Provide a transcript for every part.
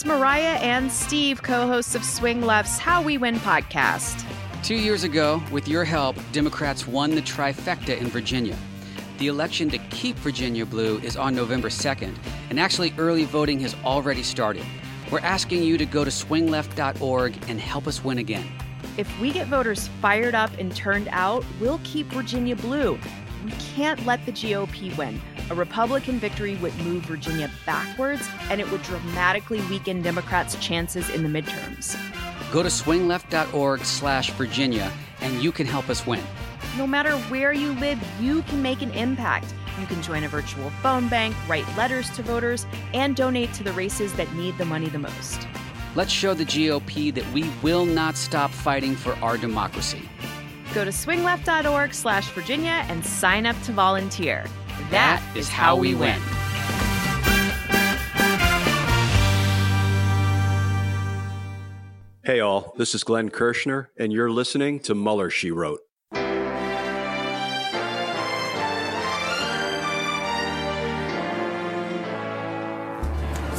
It's Mariah and Steve, co hosts of Swing Left's How We Win podcast. Two years ago, with your help, Democrats won the trifecta in Virginia. The election to keep Virginia blue is on November 2nd, and actually, early voting has already started. We're asking you to go to swingleft.org and help us win again. If we get voters fired up and turned out, we'll keep Virginia blue. We can't let the GOP win. A Republican victory would move Virginia backwards, and it would dramatically weaken Democrats' chances in the midterms. Go to swingleft.org slash Virginia, and you can help us win. No matter where you live, you can make an impact. You can join a virtual phone bank, write letters to voters, and donate to the races that need the money the most. Let's show the GOP that we will not stop fighting for our democracy. Go to swingleft.org slash Virginia and sign up to volunteer. That is how we win. Hey, all, this is Glenn Kirschner, and you're listening to Mueller, She Wrote.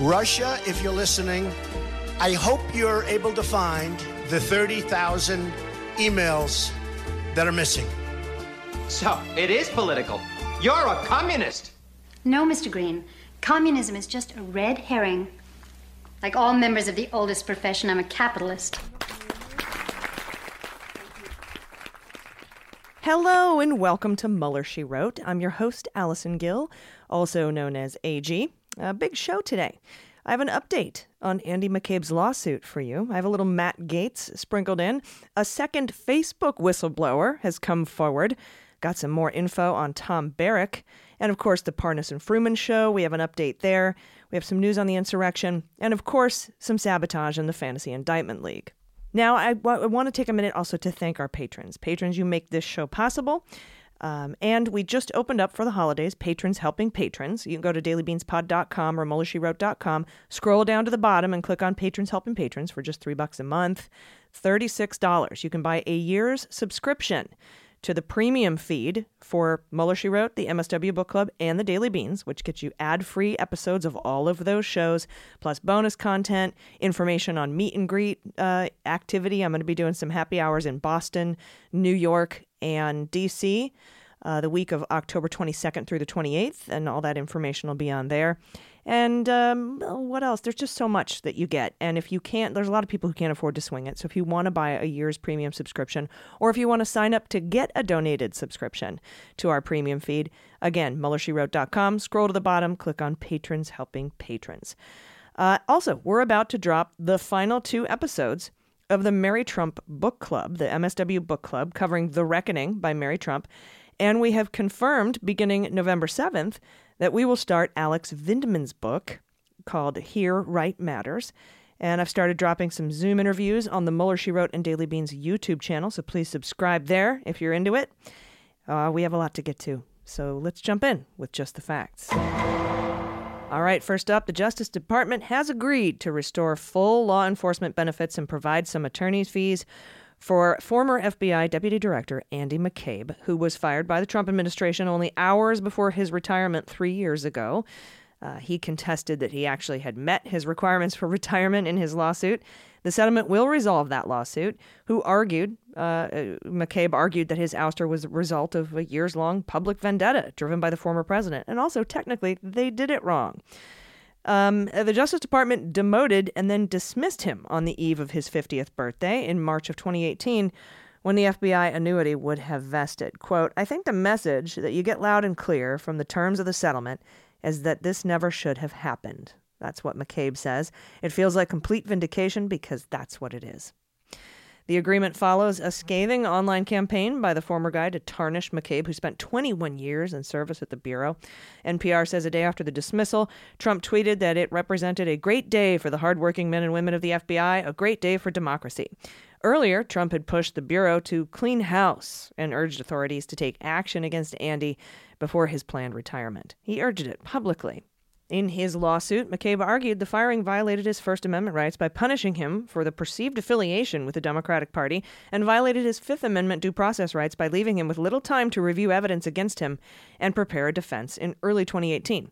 Russia, if you're listening, I hope you're able to find the 30,000 emails that are missing. So, it is political. You're a communist. No, Mr. Green. Communism is just a red herring. Like all members of the oldest profession, I'm a capitalist. Hello and welcome to Mueller, She Wrote. I'm your host, Allison Gill, also known as AG. A big show today. I have an update on Andy McCabe's lawsuit for you. I have a little Matt Gaetz sprinkled in. A second Facebook whistleblower has come forward. Got some more info on Tom Barrack. And of course, the Parnas and Fruman show. We have an update there. We have some news on the insurrection. And of course, some sabotage in the Fantasy Indictment League. Now, I, w- I want to take a minute also to thank our patrons. Patrons, you make this show possible. Um, and we just opened up for the holidays, patrons helping patrons. You can go to dailybeanspod.com or muellershewrote.com, scroll down to the bottom and click on patrons helping patrons for just three bucks a month. $36. You can buy a year's subscription to the premium feed for Mueller, She Wrote, the MSW Book Club, and the Daily Beans, which gets you ad free episodes of all of those shows, plus bonus content, information on meet and greet uh, activity. I'm going to be doing some happy hours in Boston, New York, and DC. Uh, the week of October 22nd through the 28th, and all that information will be on there. And um, what else? There's just so much that you get. And if you can't, there's a lot of people who can't afford to swing it. So if you want to buy a year's premium subscription, or if you want to sign up to get a donated subscription to our premium feed, again, MuellerSheWrote.com, scroll to the bottom, click on Patrons Helping Patrons. Uh, also, we're about to drop the final two episodes of the Mary Trump Book Club, the MSW Book Club, covering The Reckoning by Mary Trump. And we have confirmed beginning November 7th that we will start Alex Vindman's book called Here Right Matters. And I've started dropping some Zoom interviews on the Mueller, She Wrote, and Daily Beans YouTube channel, so please subscribe there if you're into it. Uh, we have a lot to get to, so let's jump in with just the facts. All right, first up, the Justice Department has agreed to restore full law enforcement benefits and provide some attorney's fees for former FBI Deputy Director Andy McCabe, who was fired by the Trump administration only hours before his retirement three years ago. Uh, he contested that he actually had met his requirements for retirement in his lawsuit. The settlement will resolve that lawsuit. Who argued, uh, McCabe argued that his ouster was a result of a years long public vendetta driven by the former president. And also, technically, they did it wrong. Um, the Justice Department demoted and then dismissed him on the eve of his 50th birthday in March of 2018 when the FBI annuity would have vested. Quote, I think the message that you get loud and clear from the terms of the settlement is that this never should have happened. That's what McCabe says. It feels like complete vindication because that's what it is. The agreement follows a scathing online campaign by the former guy to tarnish McCabe, who spent 21 years in service at the Bureau. NPR says a day after the dismissal, Trump tweeted that it represented a great day for the hardworking men and women of the FBI, a great day for democracy. Earlier, Trump had pushed the Bureau to clean house and urged authorities to take action against Andy before his planned retirement. He urged it publicly. In his lawsuit, McCabe argued the firing violated his First Amendment rights by punishing him for the perceived affiliation with the Democratic Party and violated his Fifth Amendment due process rights by leaving him with little time to review evidence against him and prepare a defense in early 2018.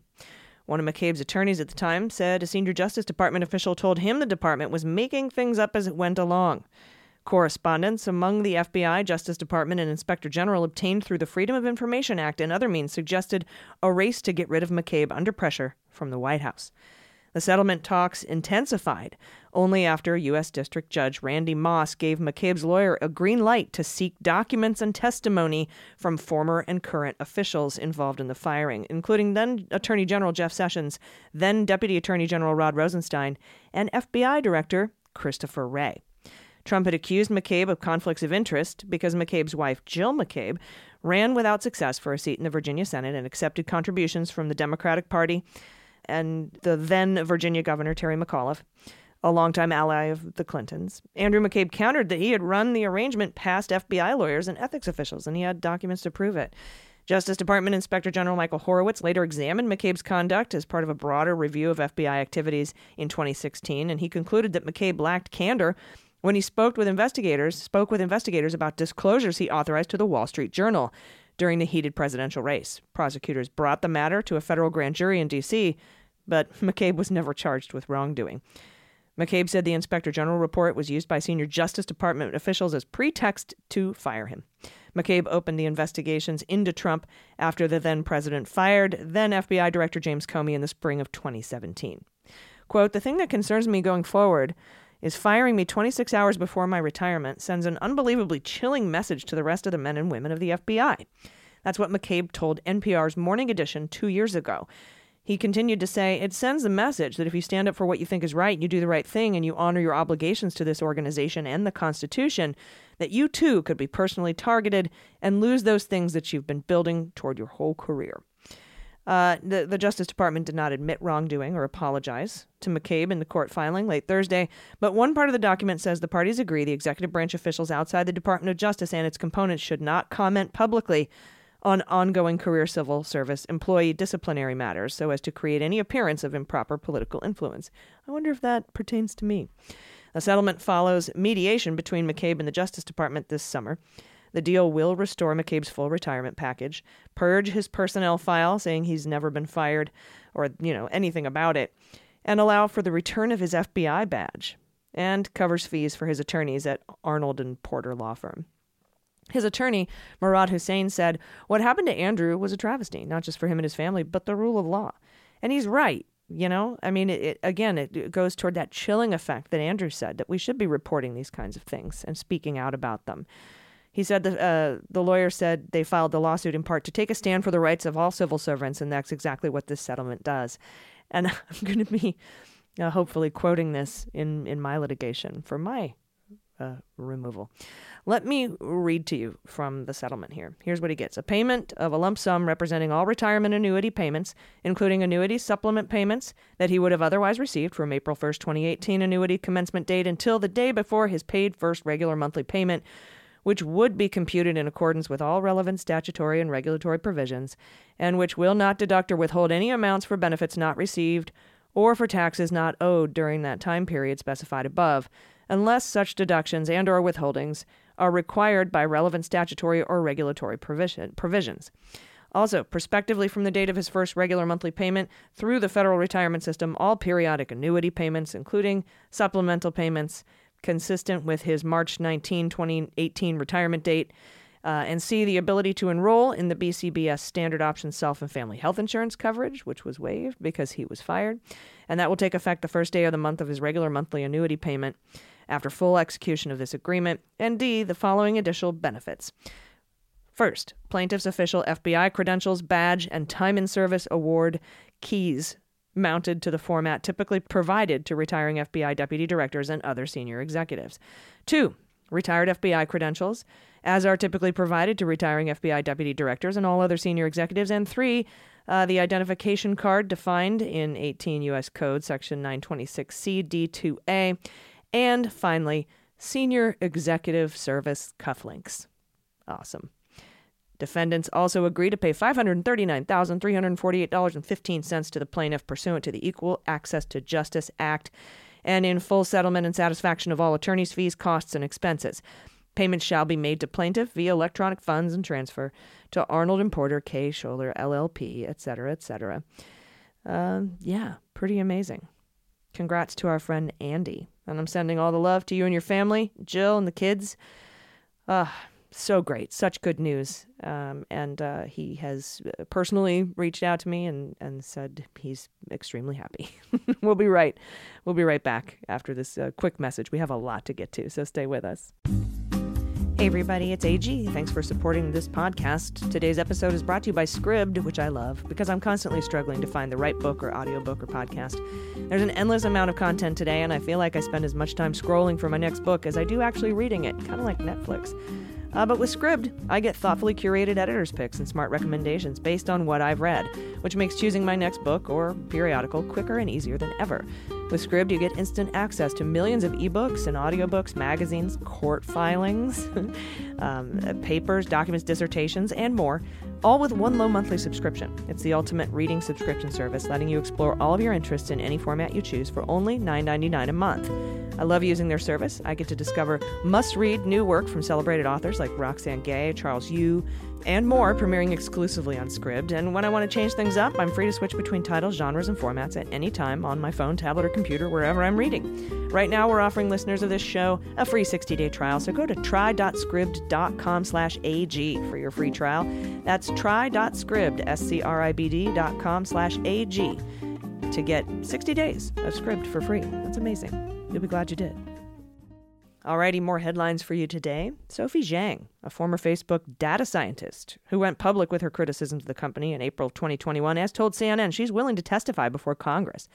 One of McCabe's attorneys at the time said a senior Justice Department official told him the department was making things up as it went along. Correspondence among the FBI, Justice Department, and Inspector General obtained through the Freedom of Information Act and other means suggested a race to get rid of McCabe under pressure from the White House. The settlement talks intensified only after U.S. District Judge Randy Moss gave McCabe's lawyer a green light to seek documents and testimony from former and current officials involved in the firing, including then Attorney General Jeff Sessions, then Deputy Attorney General Rod Rosenstein, and FBI Director Christopher Wray. Trump had accused McCabe of conflicts of interest because McCabe's wife, Jill McCabe, ran without success for a seat in the Virginia Senate and accepted contributions from the Democratic Party and the then Virginia Governor, Terry McAuliffe, a longtime ally of the Clintons. Andrew McCabe countered that he had run the arrangement past FBI lawyers and ethics officials, and he had documents to prove it. Justice Department Inspector General Michael Horowitz later examined McCabe's conduct as part of a broader review of FBI activities in 2016, and he concluded that McCabe lacked candor when he spoke with investigators, spoke with investigators about disclosures he authorized to the Wall Street Journal during the heated presidential race. Prosecutors brought the matter to a federal grand jury in D.C., but McCabe was never charged with wrongdoing. McCabe said the Inspector General report was used by senior Justice Department officials as pretext to fire him. McCabe opened the investigations into Trump after the then president fired then FBI Director James Comey in the spring of 2017. Quote, The thing that concerns me going forward is firing me 26 hours before my retirement sends an unbelievably chilling message to the rest of the men and women of the FBI. That's what McCabe told NPR's Morning Edition two years ago. He continued to say, It sends a message that if you stand up for what you think is right, you do the right thing, and you honor your obligations to this organization and the Constitution, that you too could be personally targeted and lose those things that you've been building toward your whole career. Uh, the, the Justice Department did not admit wrongdoing or apologize to McCabe in the court filing late Thursday, but one part of the document says the parties agree the executive branch officials outside the Department of Justice and its components should not comment publicly on ongoing career civil service employee disciplinary matters so as to create any appearance of improper political influence. I wonder if that pertains to me. A settlement follows mediation between McCabe and the Justice Department this summer. The deal will restore McCabe's full retirement package, purge his personnel file saying he's never been fired or, you know, anything about it, and allow for the return of his FBI badge, and covers fees for his attorneys at Arnold and Porter law firm. His attorney, Murad Hussein, said, What happened to Andrew was a travesty, not just for him and his family, but the rule of law. And he's right. You know, I mean, it, it, again, it goes toward that chilling effect that Andrew said that we should be reporting these kinds of things and speaking out about them. He said that uh, the lawyer said they filed the lawsuit in part to take a stand for the rights of all civil servants, and that's exactly what this settlement does. And I'm going to be uh, hopefully quoting this in, in my litigation for my uh, removal. Let me read to you from the settlement here. Here's what he gets a payment of a lump sum representing all retirement annuity payments, including annuity supplement payments that he would have otherwise received from April 1st, 2018 annuity commencement date until the day before his paid first regular monthly payment which would be computed in accordance with all relevant statutory and regulatory provisions, and which will not deduct or withhold any amounts for benefits not received or for taxes not owed during that time period specified above, unless such deductions and or withholdings are required by relevant statutory or regulatory provision, provisions. Also, prospectively from the date of his first regular monthly payment through the federal retirement system, all periodic annuity payments, including supplemental payments, consistent with his March 19, 2018 retirement date, uh, and C, the ability to enroll in the BCBS standard option self and family health insurance coverage, which was waived because he was fired. And that will take effect the first day of the month of his regular monthly annuity payment after full execution of this agreement. And D, the following additional benefits. First, plaintiff's official FBI credentials, badge, and time in service award keys mounted to the format typically provided to retiring FBI deputy directors and other senior executives. Two, retired FBI credentials, as are typically provided to retiring FBI deputy directors and all other senior executives. And three, uh, the identification card defined in 18 U.S. Code, Section 926C D2A. And finally, senior executive service cufflinks. Awesome. Defendants also agree to pay $539,348.15 to the plaintiff pursuant to the Equal Access to Justice Act and in full settlement and satisfaction of all attorney's fees, costs, and expenses. Payments shall be made to plaintiff via electronic funds and transfer to Arnold and Porter Kaye Scholer LLP, etc., etc. Um, yeah, pretty amazing. Congrats to our friend Andy. And I'm sending all the love to you and your family, Jill and the kids. Ah, so great, such good news. Um, and uh, he has uh, personally reached out to me and, and said he's extremely happy. we'll be right, we'll be right back after this uh, quick message. We have a lot to get to, so stay with us. Hey everybody, it's AG. Thanks for supporting this podcast. Today's episode is brought to you by Scribd, which I love because I'm constantly struggling to find the right book or audiobook or podcast. There's an endless amount of content today, and I feel like I spend as much time scrolling for my next book as I do actually reading it, kind of like Netflix. Uh, but with Scribd, I get thoughtfully curated editor's picks and smart recommendations based on what I've read, which makes choosing my next book or periodical quicker and easier than ever. With Scribd, you get instant access to millions of ebooks and audiobooks, magazines, court filings, um, papers, documents, dissertations, and more, all with one low monthly subscription. It's the ultimate reading subscription service, letting you explore all of your interests in any format you choose for only $9.99 a month. I love using their service. I get to discover must read new work from celebrated authors like Roxane Gay, Charles Yu, and more premiering exclusively on Scribd. And when I want to change things up, I'm free to switch between titles, genres, and formats at any time on my phone, tablet, or computer, wherever I'm reading. Right now, we're offering listeners of this show a free 60-day trial, so go to try.scribd.com slash AG for your free trial. That's try.scribd, S-C-R-I-B-D dot com slash AG to get 60 days of Scribd for free. That's amazing. You'll be glad you did. Alrighty, more headlines for you today. Sophie Zhang, a former Facebook data scientist who went public with her criticisms of the company in April 2021, has told CNN she's willing to testify before Congress.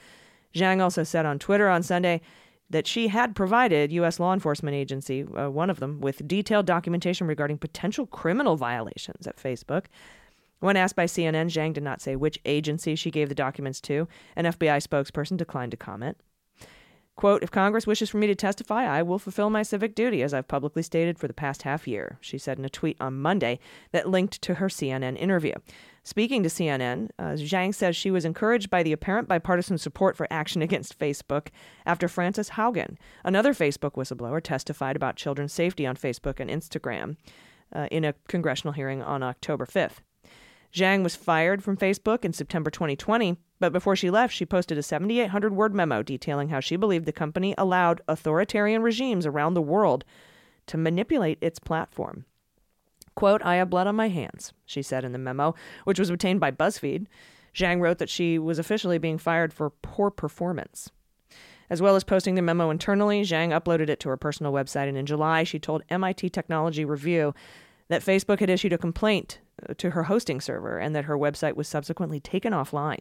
Zhang also said on Twitter on Sunday that she had provided U.S. law enforcement agency, uh, one of them, with detailed documentation regarding potential criminal violations at Facebook. When asked by CNN, Zhang did not say which agency she gave the documents to. An FBI spokesperson declined to comment. Quote, if Congress wishes for me to testify, I will fulfill my civic duty, as I've publicly stated for the past half year, she said in a tweet on Monday that linked to her CNN interview. Speaking to CNN, uh, Zhang says she was encouraged by the apparent bipartisan support for action against Facebook after Frances Haugen, another Facebook whistleblower, testified about children's safety on Facebook and Instagram uh, in a congressional hearing on October 5th. Zhang was fired from Facebook in September 2020, but before she left, she posted a 7,800 word memo detailing how she believed the company allowed authoritarian regimes around the world to manipulate its platform. Quote, I have blood on my hands, she said in the memo, which was obtained by BuzzFeed. Zhang wrote that she was officially being fired for poor performance. As well as posting the memo internally, Zhang uploaded it to her personal website, and in July, she told MIT Technology Review that Facebook had issued a complaint uh, to her hosting server and that her website was subsequently taken offline.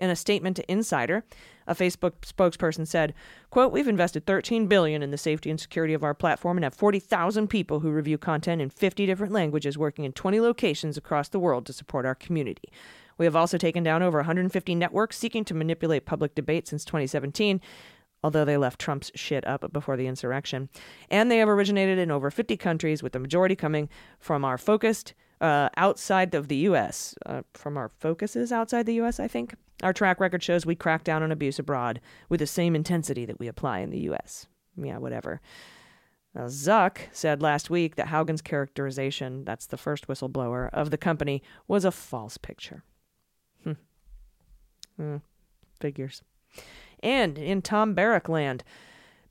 In a statement to Insider, a Facebook spokesperson said, quote, We've invested 13 billion in the safety and security of our platform and have 40,000 people who review content in 50 different languages working in 20 locations across the world to support our community. We have also taken down over 150 networks seeking to manipulate public debate since 2017 although they left Trump's shit up before the insurrection. And they have originated in over 50 countries, with the majority coming from our focused uh, outside of the U.S., uh, from our focuses outside the U.S., I think. Our track record shows we crack down on abuse abroad with the same intensity that we apply in the U.S. Yeah, whatever. Now, Zuck said last week that Haugen's characterization, that's the first whistleblower, of the company was a false picture. Hmm. Hmm. Figures. And in Tom Barrack land,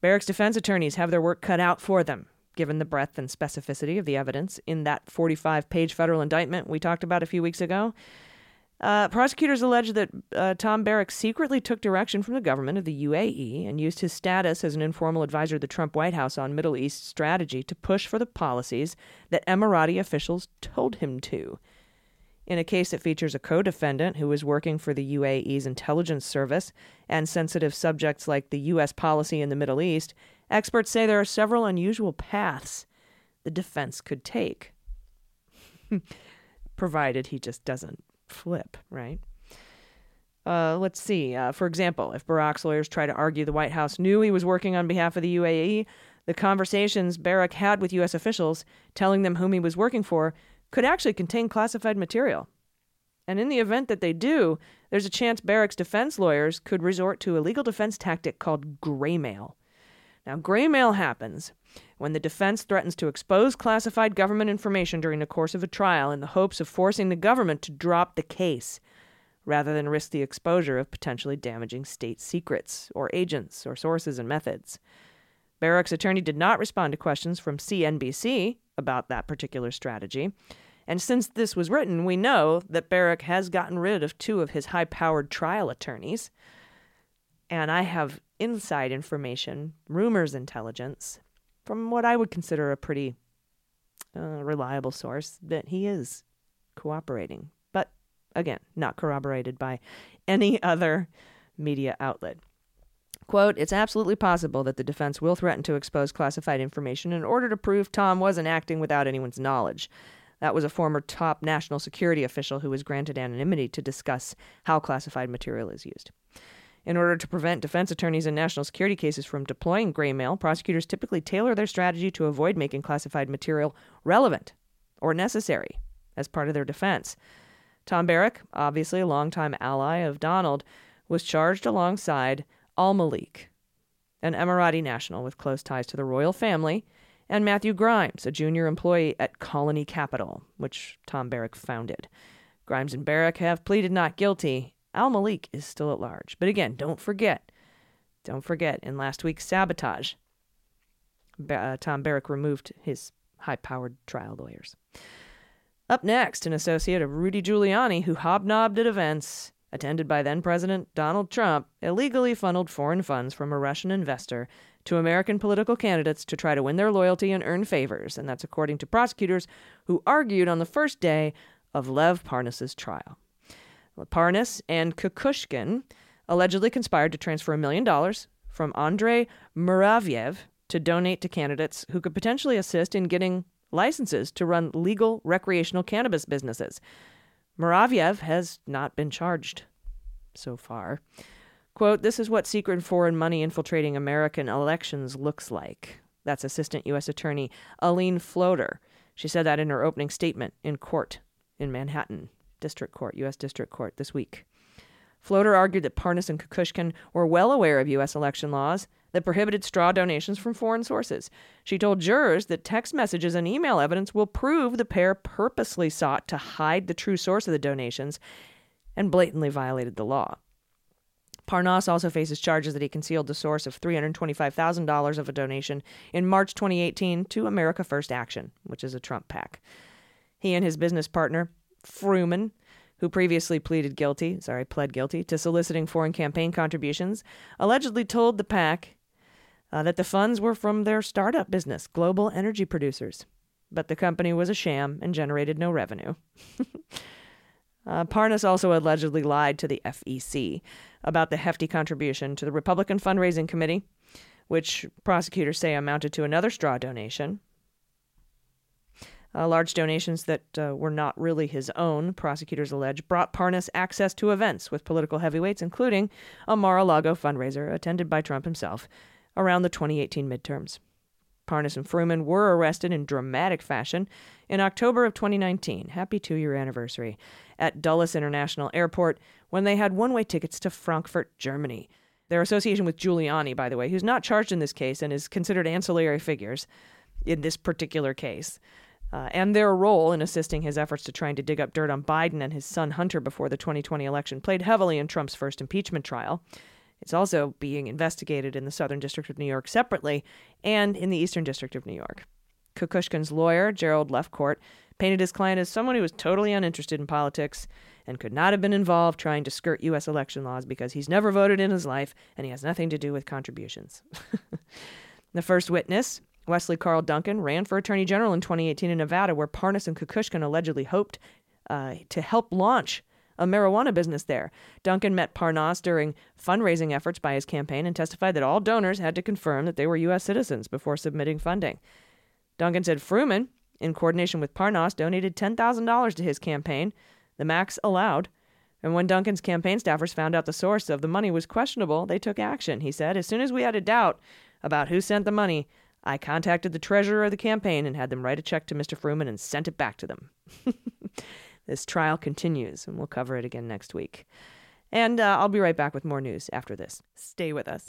Barrack's defense attorneys have their work cut out for them, given the breadth and specificity of the evidence in that 45 page federal indictment we talked about a few weeks ago. Uh, prosecutors allege that uh, Tom Barrack secretly took direction from the government of the UAE and used his status as an informal advisor to the Trump White House on Middle East strategy to push for the policies that Emirati officials told him to. In a case that features a co defendant who was working for the UAE's intelligence service and sensitive subjects like the U.S. policy in the Middle East, experts say there are several unusual paths the defense could take. Provided he just doesn't flip, right? Uh, let's see. Uh, for example, if Barrack's lawyers try to argue the White House knew he was working on behalf of the UAE, the conversations Barrack had with U.S. officials telling them whom he was working for could actually contain classified material. And in the event that they do, there's a chance Barrack's defense lawyers could resort to a legal defense tactic called graymail. Now, graymail happens when the defense threatens to expose classified government information during the course of a trial in the hopes of forcing the government to drop the case, rather than risk the exposure of potentially damaging state secrets, or agents, or sources and methods. Barrack's attorney did not respond to questions from CNBC about that particular strategy. And since this was written, we know that Barrack has gotten rid of two of his high powered trial attorneys. And I have inside information, rumors intelligence, from what I would consider a pretty uh, reliable source that he is cooperating. But again, not corroborated by any other media outlet. Quote, it's absolutely possible that the defense will threaten to expose classified information in order to prove Tom wasn't acting without anyone's knowledge. That was a former top national security official who was granted anonymity to discuss how classified material is used. In order to prevent defense attorneys in national security cases from deploying graymail, prosecutors typically tailor their strategy to avoid making classified material relevant or necessary as part of their defense. Tom Barrack, obviously a longtime ally of Donald, was charged alongside Al Malik, an Emirati national with close ties to the royal family, and Matthew Grimes, a junior employee at Colony Capital, which Tom Barrack founded. Grimes and Barrack have pleaded not guilty Al Malik is still at large. But again, don't forget, don't forget, in last week's sabotage, uh, Tom Barrack removed his high powered trial lawyers. Up next, an associate of Rudy Giuliani who hobnobbed at events attended by then President Donald Trump, illegally funneled foreign funds from a Russian investor to American political candidates to try to win their loyalty and earn favors. And that's according to prosecutors who argued on the first day of Lev Parnas's trial. Parnas and Kukushkin allegedly conspired to transfer a million dollars from Andrei Muravyev to donate to candidates who could potentially assist in getting licenses to run legal recreational cannabis businesses. Muravyev has not been charged so far. Quote, This is what secret foreign money infiltrating American elections looks like. That's Assistant U.S. Attorney Aline Flodr. She said that in her opening statement in court in Manhattan. District Court, U.S. District Court, this week. Flodr argued that Parnas and Kukushkin were well aware of U.S. election laws that prohibited straw donations from foreign sources. She told jurors that text messages and email evidence will prove the pair purposely sought to hide the true source of the donations and blatantly violated the law. Parnas also faces charges that he concealed the source of $325,000 of a donation in March 2018 to America First Action, which is a Trump PAC. He and his business partner Fruman, who previously pleaded guilty, sorry, pled guilty to soliciting foreign campaign contributions, allegedly told the PAC uh, that the funds were from their startup business, Global Energy Producers. But the company was a sham and generated no revenue. uh, Parnas also allegedly lied to the FEC about the hefty contribution to the Republican Fundraising Committee, which prosecutors say amounted to another straw donation uh, large donations that uh, were not really his own, prosecutors allege, brought Parnas access to events with political heavyweights, including a Mar a Lago fundraiser attended by Trump himself around the 2018 midterms. Parnas and Fruman were arrested in dramatic fashion in October of 2019, happy two year anniversary, at Dulles International Airport when they had one way tickets to Frankfurt, Germany. Their association with Giuliani, by the way, who's not charged in this case and is considered ancillary figures in this particular case, uh, and their role in assisting his efforts to trying to dig up dirt on Biden and his son Hunter before the 2020 election played heavily in Trump's first impeachment trial. It's also being investigated in the Southern District of New York separately and in the Eastern District of New York. Kukushkin's lawyer, Gerald Lefcourt, painted his client as someone who was totally uninterested in politics and could not have been involved trying to skirt U.S. election laws because he's never voted in his life and he has nothing to do with contributions. the first witness, Wesley Carl Duncan, ran for Attorney General in 2018 in Nevada, where Parnas and Kukushkin allegedly hoped uh, to help launch a marijuana business there. Duncan met Parnas during fundraising efforts by his campaign and testified that all donors had to confirm that they were U.S. citizens before submitting funding. Duncan said Fruman, in coordination with Parnas, donated $10,000 to his campaign, the max allowed. And when Duncan's campaign staffers found out the source of the money was questionable, they took action. He said, As soon as we had a doubt about who sent the money, I contacted the treasurer of the campaign and had them write a check to Mr. Fruman and sent it back to them. this trial continues, and we'll cover it again next week. And uh, I'll be right back with more news after this. Stay with us.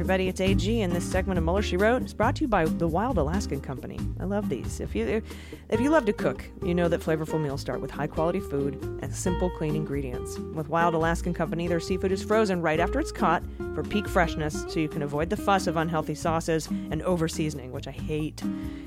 Everybody, it's AG, and this segment of Mueller She Wrote is brought to you by the Wild Alaskan Company. I love these. If you if you love to cook, you know that flavorful meals start with high quality food and simple, clean ingredients. With Wild Alaskan Company, their seafood is frozen right after it's caught for peak freshness, so you can avoid the fuss of unhealthy sauces and over seasoning, which I hate.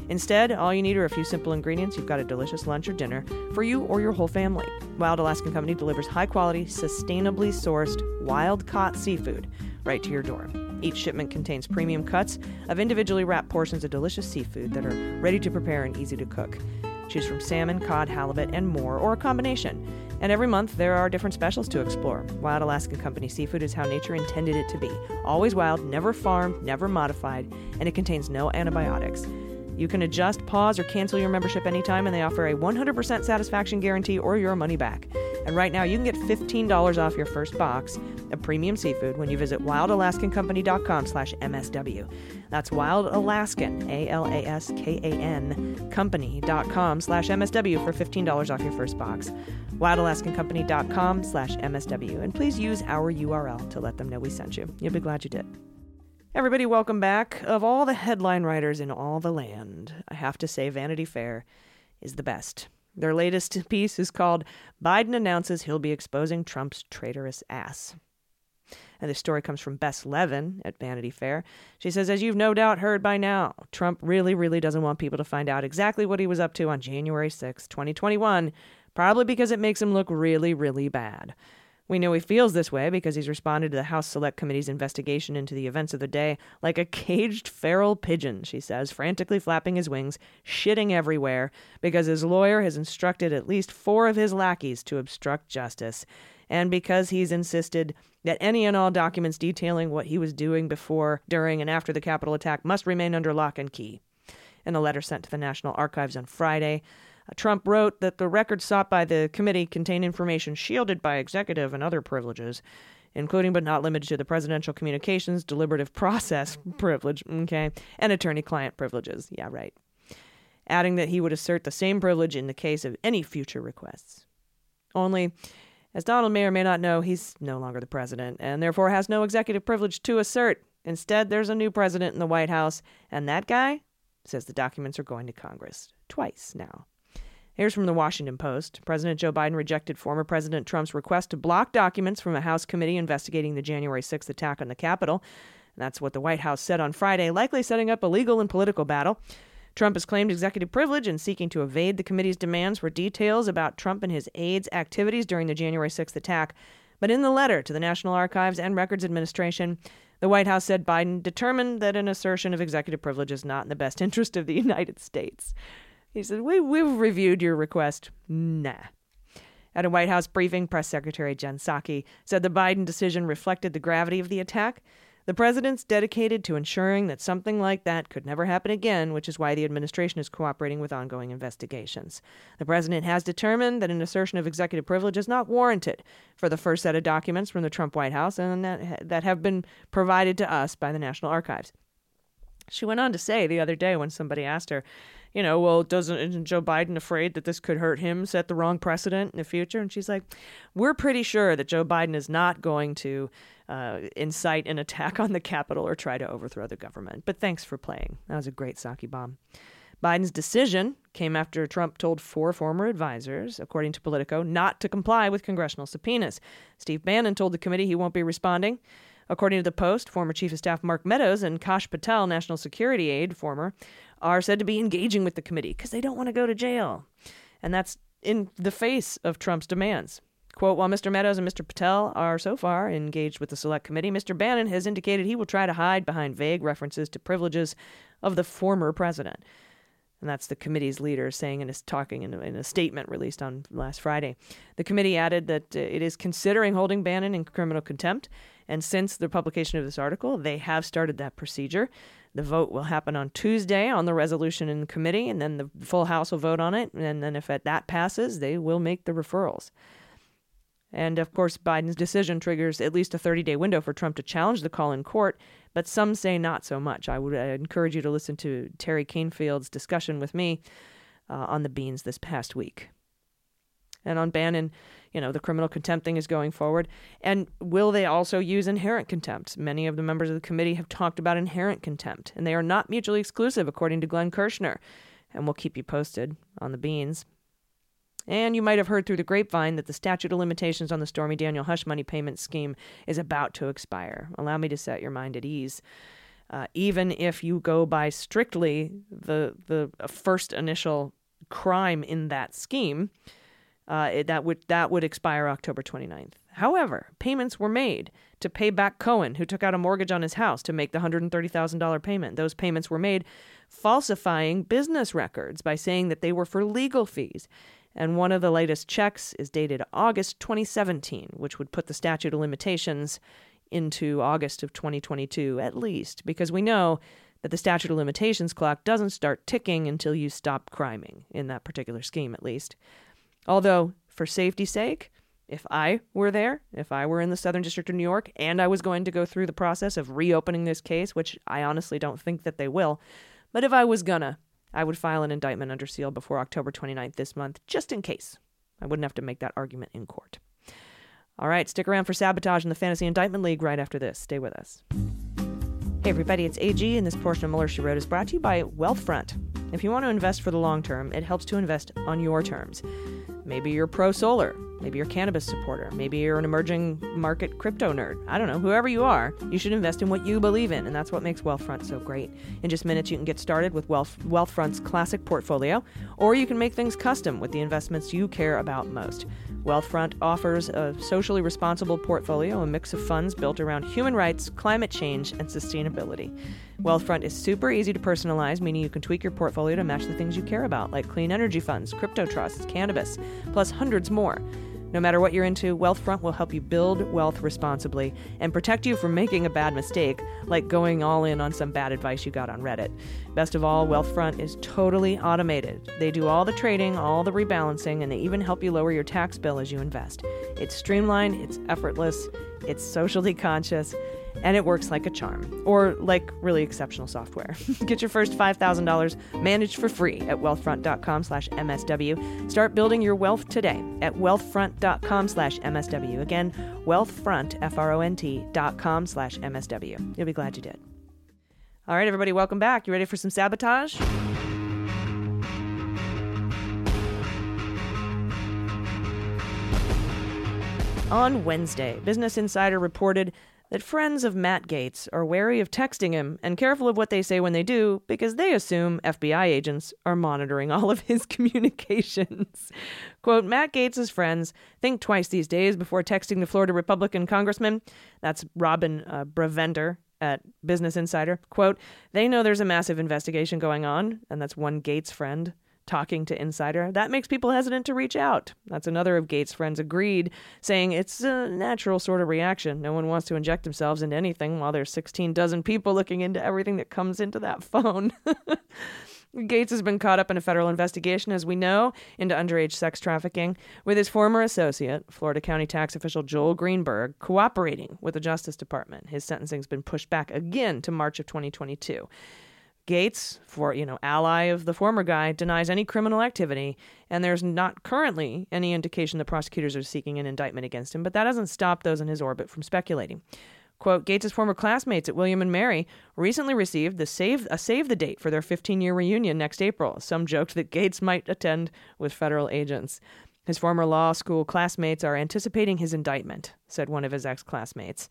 Instead, all you need are a few simple ingredients. You've got a delicious lunch or dinner for you or your whole family. Wild Alaskan Company delivers high quality, sustainably sourced, wild caught seafood right to your door. Each shipment contains premium cuts of individually wrapped portions of delicious seafood that are ready to prepare and easy to cook. Choose from salmon, cod, halibut, and more, or a combination. And every month, there are different specials to explore. Wild Alaskan Company seafood is how nature intended it to be always wild, never farmed, never modified, and it contains no antibiotics. You can adjust, pause, or cancel your membership anytime, and they offer a 100% satisfaction guarantee or your money back. And right now, you can get $15 off your first box of premium seafood when you visit wildalaskancompany.com slash MSW. That's wildalaskan, A-L-A-S-K-A-N, company.com slash MSW for $15 off your first box. wildalaskancompany.com slash MSW. And please use our URL to let them know we sent you. You'll be glad you did. Everybody, welcome back. Of all the headline writers in all the land, I have to say Vanity Fair is the best. Their latest piece is called Biden Announces He'll Be Exposing Trump's Traitorous Ass. And this story comes from Bess Levin at Vanity Fair. She says, As you've no doubt heard by now, Trump really, really doesn't want people to find out exactly what he was up to on January 6, 2021, probably because it makes him look really, really bad. We know he feels this way because he's responded to the House Select Committee's investigation into the events of the day like a caged feral pigeon, she says, frantically flapping his wings, shitting everywhere, because his lawyer has instructed at least four of his lackeys to obstruct justice, and because he's insisted that any and all documents detailing what he was doing before, during, and after the Capitol attack must remain under lock and key. In a letter sent to the National Archives on Friday, Trump wrote that the records sought by the committee contain information shielded by executive and other privileges, including but not limited to the presidential communications deliberative process privilege, okay, and attorney client privileges. Yeah, right. Adding that he would assert the same privilege in the case of any future requests. Only, as Donald may or may not know, he's no longer the president and therefore has no executive privilege to assert. Instead, there's a new president in the White House, and that guy says the documents are going to Congress twice now. Here's from the Washington Post. President Joe Biden rejected former President Trump's request to block documents from a House committee investigating the January 6th attack on the Capitol. that's what the White House said on Friday, likely setting up a legal and political battle. Trump has claimed executive privilege and seeking to evade the committee's demands for details about Trump and his aides' activities during the January 6th attack. But in the letter to the National Archives and Records Administration, the White House said Biden determined that an assertion of executive privilege is not in the best interest of the United States. He said, we, We've reviewed your request. Nah. At a White House briefing, Press Secretary Jen Psaki said the Biden decision reflected the gravity of the attack. The president's dedicated to ensuring that something like that could never happen again, which is why the administration is cooperating with ongoing investigations. The president has determined that an assertion of executive privilege is not warranted for the first set of documents from the Trump White House and that, that have been provided to us by the National Archives. She went on to say the other day when somebody asked her, you know, well, doesn't isn't Joe Biden afraid that this could hurt him, set the wrong precedent in the future? And she's like, we're pretty sure that Joe Biden is not going to uh, incite an attack on the Capitol or try to overthrow the government. But thanks for playing. That was a great sake bomb. Biden's decision came after Trump told four former advisors, according to Politico, not to comply with congressional subpoenas. Steve Bannon told the committee he won't be responding. According to the Post, former Chief of Staff Mark Meadows and Kash Patel, National Security Aide, former, are said to be engaging with the committee because they don't want to go to jail. And that's in the face of Trump's demands. Quote, while Mr. Meadows and Mr. Patel are so far engaged with the select committee, Mr. Bannon has indicated he will try to hide behind vague references to privileges of the former president. And that's the committee's leader saying in his talking in a, in a statement released on last Friday. The committee added that uh, it is considering holding Bannon in criminal contempt. And since the publication of this article, they have started that procedure. The vote will happen on Tuesday on the resolution in the committee, and then the full House will vote on it. And then if that passes, they will make the referrals. And of course, Biden's decision triggers at least a 30 day window for Trump to challenge the call in court, but some say not so much. I would encourage you to listen to Teri Kanefield's discussion with me uh, on the beans this past week. And on Bannon, you know, the criminal contempt thing is going forward. And will they also use inherent contempt? Many of the members of the committee have talked about inherent contempt, and they are not mutually exclusive, according to Glenn Kirschner. And we'll keep you posted on the beans. And you might have heard through the grapevine that the statute of limitations on the Stormy Daniel hush money payment scheme is about to expire. Allow me to set your mind at ease. Uh, even if you go by strictly the the first initial crime in that scheme, uh, it, that would that would expire October 29th. However, payments were made to pay back Cohen, who took out a mortgage on his house to make the $130,000 payment. Those payments were made falsifying business records by saying that they were for legal fees. And one of the latest checks is dated August 2017, which would put the statute of limitations into August of 2022 at least, because we know that the statute of limitations clock doesn't start ticking until you stop criming, in that particular scheme at least. Although, for safety's sake, if I were there, if I were in the Southern District of New York, and I was going to go through the process of reopening this case, which I honestly don't think that they will, but if I was gonna, I would file an indictment under seal before October 29th this month, just in case. I wouldn't have to make that argument in court. All right, stick around for sabotage in the Fantasy Indictment League right after this. Stay with us. Hey, everybody, it's AG, and this portion of Mueller She Wrote is brought to you by Wealthfront. If you want to invest for the long term, it helps to invest on your terms. Maybe you're pro solar. Maybe you're a cannabis supporter. Maybe you're an emerging market crypto nerd. I don't know. Whoever you are, you should invest in what you believe in, and that's what makes Wealthfront so great. In just minutes, you can get started with Wealth, Wealthfront's classic portfolio, or you can make things custom with the investments you care about most. Wealthfront offers a socially responsible portfolio, a mix of funds built around human rights, climate change, and sustainability. Wealthfront is super easy to personalize, meaning you can tweak your portfolio to match the things you care about, like clean energy funds, crypto trusts, cannabis, plus hundreds more. No matter what you're into, Wealthfront will help you build wealth responsibly and protect you from making a bad mistake, like going all in on some bad advice you got on Reddit. Best of all, Wealthfront is totally automated. They do all the trading, all the rebalancing, and they even help you lower your tax bill as you invest. It's streamlined, it's effortless, it's socially conscious and it works like a charm, or like really exceptional software. Get your first $5,000 managed for free at wealthfront.com slash MSW. Start building your wealth today at wealthfront.com slash MSW. Again, wealthfront, F-R-O-N-T dot com slash MSW. You'll be glad you did. All right, everybody, welcome back. You ready for some sabotage? On Wednesday, Business Insider reported that friends of Matt Gaetz are wary of texting him and careful of what they say when they do because they assume FBI agents are monitoring all of his communications. Quote Matt Gaetz's friends think twice these days before texting the Florida Republican congressman. That's Robin uh, Bravender at Business Insider. Quote, they know there's a massive investigation going on, and that's one Gaetz friend talking to Insider. That makes people hesitant to reach out. That's another of Gaetz' friends agreed, saying it's a natural sort of reaction. No one wants to inject themselves into anything while there's 16 dozen people looking into everything that comes into that phone. Gaetz has been caught up in a federal investigation, as we know, into underage sex trafficking, with his former associate, Florida County tax official Joel Greenberg, cooperating with the Justice Department. His sentencing's been pushed back again to March of 2022. Gaetz, for you know, ally of the former guy, denies any criminal activity, and there's not currently any indication the prosecutors are seeking an indictment against him. But that doesn't stop those in his orbit from speculating. Quote, Gaetz' former classmates at William and Mary recently received the save, a save the date for their 15 year reunion next April. Some joked that Gaetz might attend with federal agents. His former law school classmates are anticipating his indictment, said one of his ex classmates.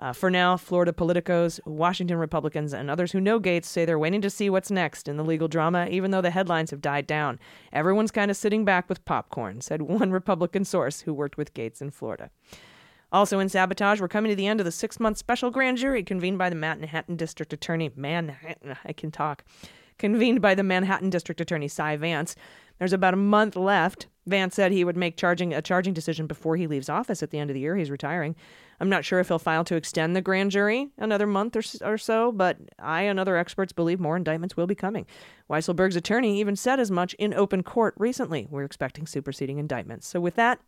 Uh, for now, Florida politicos, Washington Republicans, and others who know Gaetz say they're waiting to see what's next in the legal drama, even though the headlines have died down. Everyone's kind of sitting back with popcorn, said one Republican source who worked with Gaetz in Florida. Also in sabotage, we're coming to the end of the six month special grand jury convened by the Manhattan District Attorney. Manhattan, I can talk. Convened by the Manhattan District Attorney Cy Vance. There's about a month left. Vance said he would make charging a charging decision before he leaves office at the end of the year. He's retiring. I'm not sure if he'll file to extend the grand jury another month or, or so, but I and other experts believe more indictments will be coming. Weisselberg's attorney even said as much in open court recently. We're expecting superseding indictments. So with that,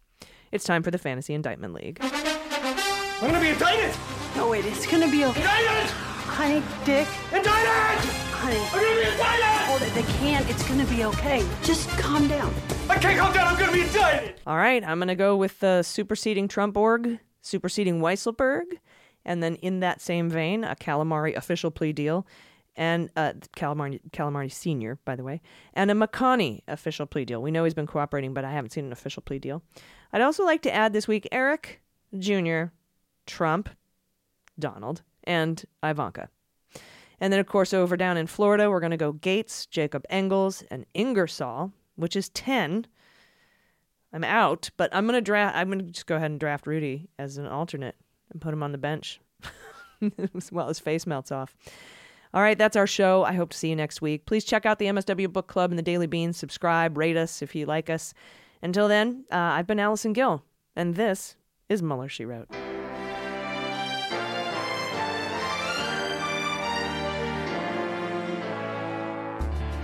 it's time for the Fantasy Indictment League. I'm gonna be indicted! No, wait, it's gonna be okay. Indicted! Honey, Dick. Indicted! Honey. I'm gonna be indicted! Hold it, they can't. It's gonna be okay. Just calm down. I can't calm down, I'm gonna be indicted! All right, I'm going to go with the superseding Trump org, superseding Weisselberg, and then in that same vein, a Calamari official plea deal, and uh, Calamari, Calamari Sr., by the way, and a McConney official plea deal. We know he's been cooperating, but I haven't seen an official plea deal. I'd also like to add this week Eric Jr., Trump, Donald, and Ivanka. And then, of course, over down in Florida, we're going to go Gaetz, Jacob Engels, and Ingersoll, which is 10. I'm out, but I'm going to draft, I'm going to just go ahead and draft Rudy as an alternate and put him on the bench while his face melts off. All right, that's our show. I hope to see you next week. Please check out the MSW Book Club and the Daily Beans. Subscribe, rate us if you like us. Until then, uh, I've been Allison Gill, and this is Mueller, She Wrote.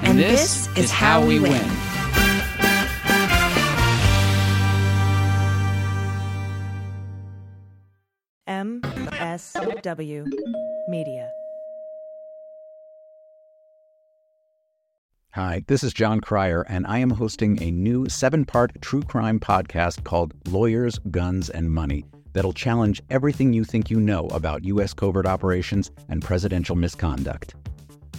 And, and this, this, is how, how we win. win. MSW Media. Hi, this is Jon Cryer, and I am hosting a new seven part true crime podcast called Lawyers, Guns, and Money that'll challenge everything you think you know about U.S. covert operations and presidential misconduct.